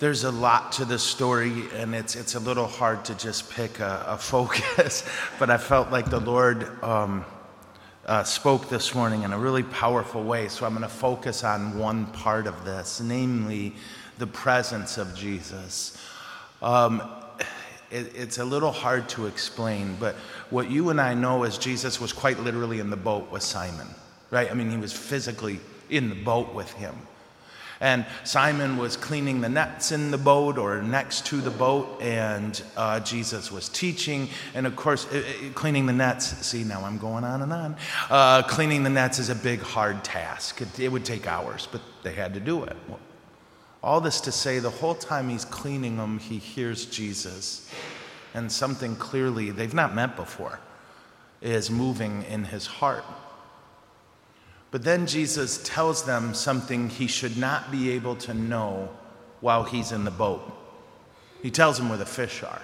There's a lot to this story, and it's, it's a little hard to just pick a, a focus, but I felt like the Lord um, uh, spoke this morning in a really powerful way. So I'm going to focus on one part of this, namely the presence of Jesus. Um, it, it's a little hard to explain, but what you and I know is Jesus was quite literally in the boat with Simon, right? I mean, he was physically in the boat with him. And Simon was cleaning the nets in the boat or next to the boat, and uh, Jesus was teaching. And of course, cleaning the nets, see, now I'm going on and on. Uh, cleaning the nets is a big, hard task. It, it would take hours, but they had to do it. All this to say, the whole time he's cleaning them, he hears Jesus. And something clearly they've not met before is moving in his heart. But then Jesus tells them something he should not be able to know while he's in the boat. He tells them where the fish are.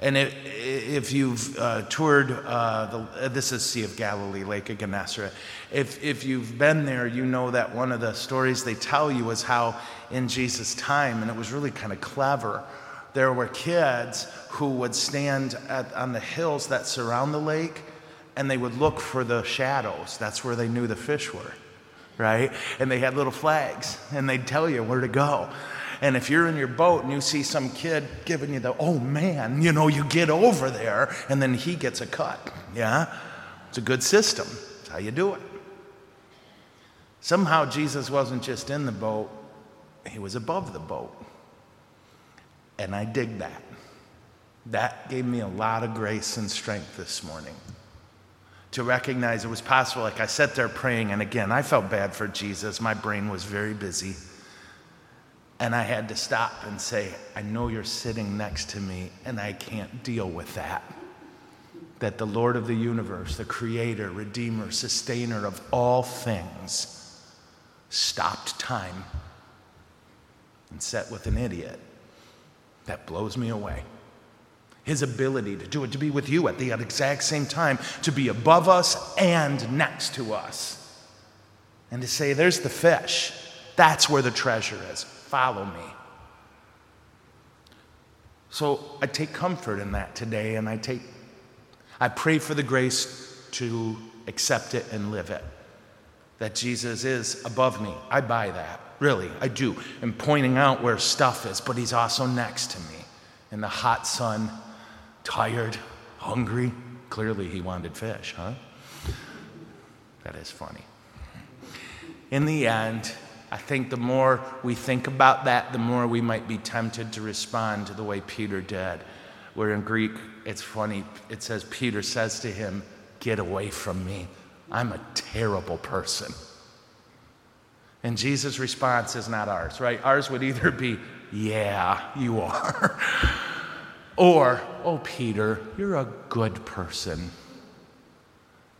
And if you've uh, toured, uh, the, this is Sea of Galilee, Lake of Gennesaret. If, if you've been there, you know that one of the stories they tell you is how in Jesus' time, and it was really kind of clever, there were kids who would stand at, on the hills that surround the lake and they would look for the shadows. That's where they knew the fish were, right? And they had little flags, and they'd tell you where to go. And if you're in your boat and you see some kid giving you the, oh man, you know, you get over there, and then he gets a cut. Yeah? It's a good system. It's how you do it. Somehow Jesus wasn't just in the boat, he was above the boat. And I dig that. That gave me a lot of grace and strength this morning to recognize it was possible. Like I sat there praying, and again, I felt bad for Jesus. My brain was very busy. And I had to stop and say, I know you're sitting next to me, and I can't deal with that. That the Lord of the universe, the creator, redeemer, sustainer of all things, stopped time and sat with an idiot. That blows me away his ability to do it, to be with you at the exact same time, to be above us and next to us. And to say, There's the fish. That's where the treasure is. Follow me. So I take comfort in that today, and I take, I pray for the grace to accept it and live it. That Jesus is above me. I buy that. Really, I do. And pointing out where stuff is, but he's also next to me in the hot sun tired, hungry. Clearly, he wanted fish, huh? That is funny. In the end, I think the more we think about that, the more we might be tempted to respond to the way Peter did. Where in Greek, it's funny, it says, Peter says to him, Get away from me. I'm a terrible person. And Jesus' response is not ours, right? Ours would either be, Yeah, you are. Or, oh, Peter, you're a good person.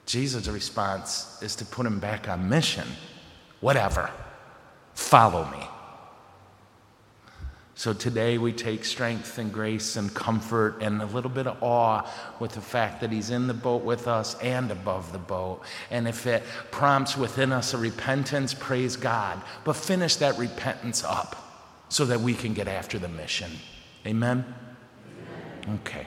Jesus' response is to put him back on mission. Whatever. Follow me. So today we take strength and grace and comfort and a little bit of awe with the fact that He's in the boat with us and above the boat. And if it prompts within us a repentance, praise God. But finish that repentance up so that we can get after the mission. Amen. Okay.